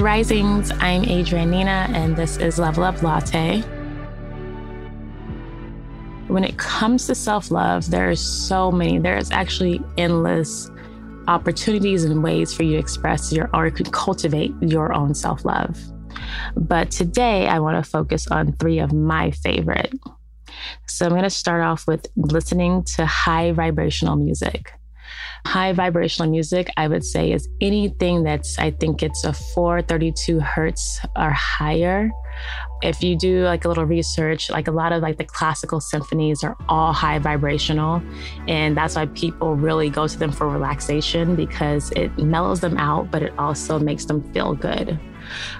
Risings. I'm Adrianne Nina, and this is Level Up Latte. When it comes to self love, there's so many, there's actually endless opportunities and ways for you to express your or cultivate your own self love. But today, I want to focus on three of my favorite. So I'm going to start off with listening to high vibrational music. High vibrational music, I would say, is anything that's, I think it's a 432 hertz or higher. If you do like a little research, like a lot of like the classical symphonies are all high vibrational. And that's why people really go to them for relaxation because it mellows them out, but it also makes them feel good.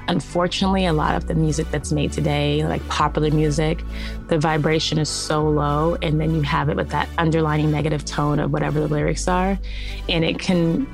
Unfortunately, a lot of the music that's made today, like popular music, the vibration is so low. And then you have it with that underlining negative tone of whatever the lyrics are. And it can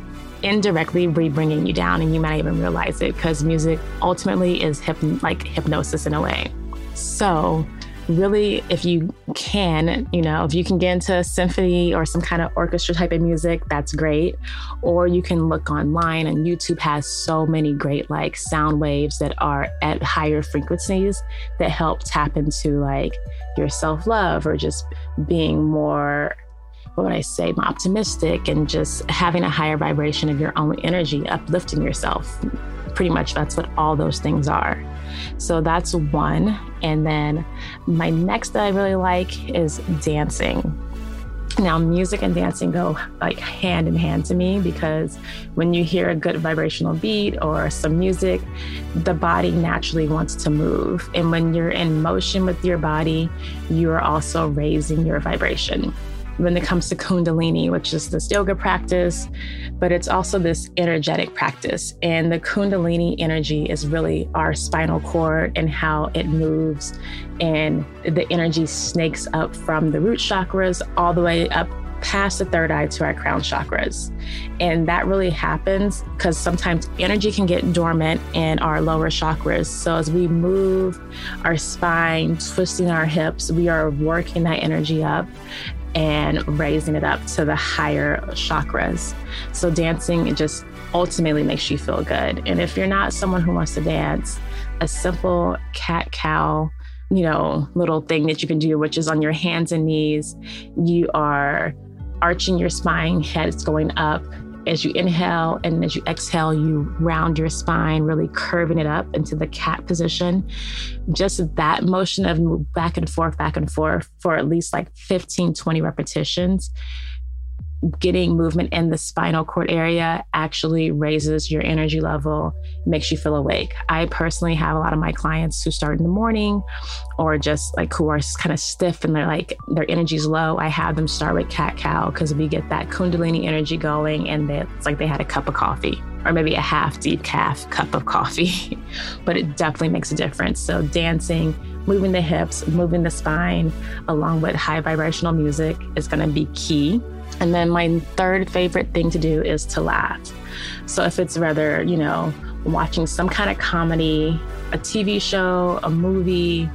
indirectly be bringing you down and you might even realize it because music ultimately is hyp- like hypnosis in a way. So really, if you can, you know, if you can get into symphony or some kind of orchestra type of music, that's great. Or you can look online, and YouTube has so many great like sound waves that are at higher frequencies that help tap into like your self love or just being more what would I say, more optimistic and just having a higher vibration of your own energy, uplifting yourself. Pretty much that's what all those things are. So that's one. And then my next that I really like is dancing. Now, music and dancing go like hand in hand to me because when you hear a good vibrational beat or some music, the body naturally wants to move. And when you're in motion with your body, you are also raising your vibration when it comes to Kundalini, which is this yoga practice, but it's also this energetic practice. And the Kundalini energy is really our spinal cord and how it moves. And the energy snakes up from the root chakras all the way up past the third eye to our crown chakras. And that really happens because sometimes energy can get dormant in our lower chakras. So as we move our spine, twisting our hips, we are working that energy up and raising it up to the higher chakras. So dancing just ultimately makes you feel good. And if you're not someone who wants to dance, a simple cat cow, you know, little thing that you can do, which is on your hands and knees, you are arching your spine, head is going up, as you inhale and as you exhale, you round your spine, really curving it up into the cat position. Just that motion of back and forth, back and forth for at least like 15, 20 repetitions getting movement in the spinal cord area actually raises your energy level, makes you feel awake. I personally have a lot of my clients who start in the morning or just like who are kind of stiff and they're like their energy's low. I have them start with cat cow because we get that kundalini energy going and it's like they had a cup of coffee or maybe a half decaf cup of coffee, but it definitely makes a difference. So dancing, moving the hips, moving the spine, along with high vibrational music is going to be key and then my third favorite thing to do is to laugh. So if it's rather, you know, watching some kind of comedy, a TV show, a movie,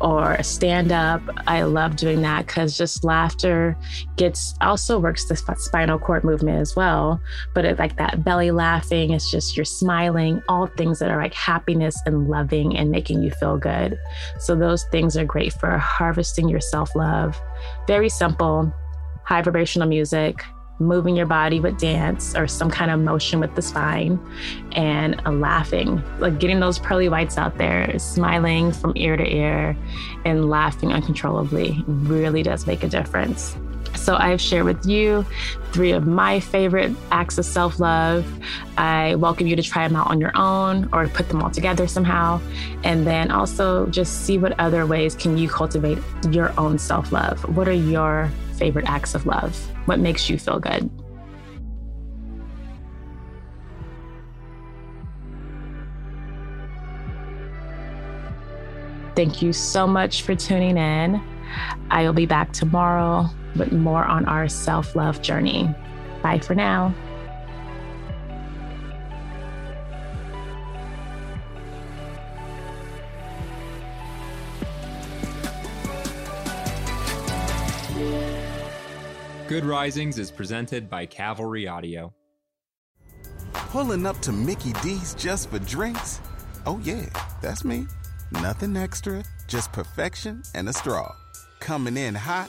or a stand up, I love doing that because just laughter gets also works the spinal cord movement as well. But it's like that belly laughing, it's just you're smiling, all things that are like happiness and loving and making you feel good. So those things are great for harvesting your self love. Very simple high vibrational music, moving your body with dance or some kind of motion with the spine, and uh, laughing, like getting those pearly whites out there, smiling from ear to ear, and laughing uncontrollably really does make a difference. So, I've shared with you three of my favorite acts of self love. I welcome you to try them out on your own or put them all together somehow. And then also just see what other ways can you cultivate your own self love. What are your favorite acts of love? What makes you feel good? Thank you so much for tuning in. I will be back tomorrow with more on our self love journey. Bye for now. Good Risings is presented by Cavalry Audio. Pulling up to Mickey D's just for drinks? Oh, yeah, that's me. Nothing extra, just perfection and a straw. Coming in hot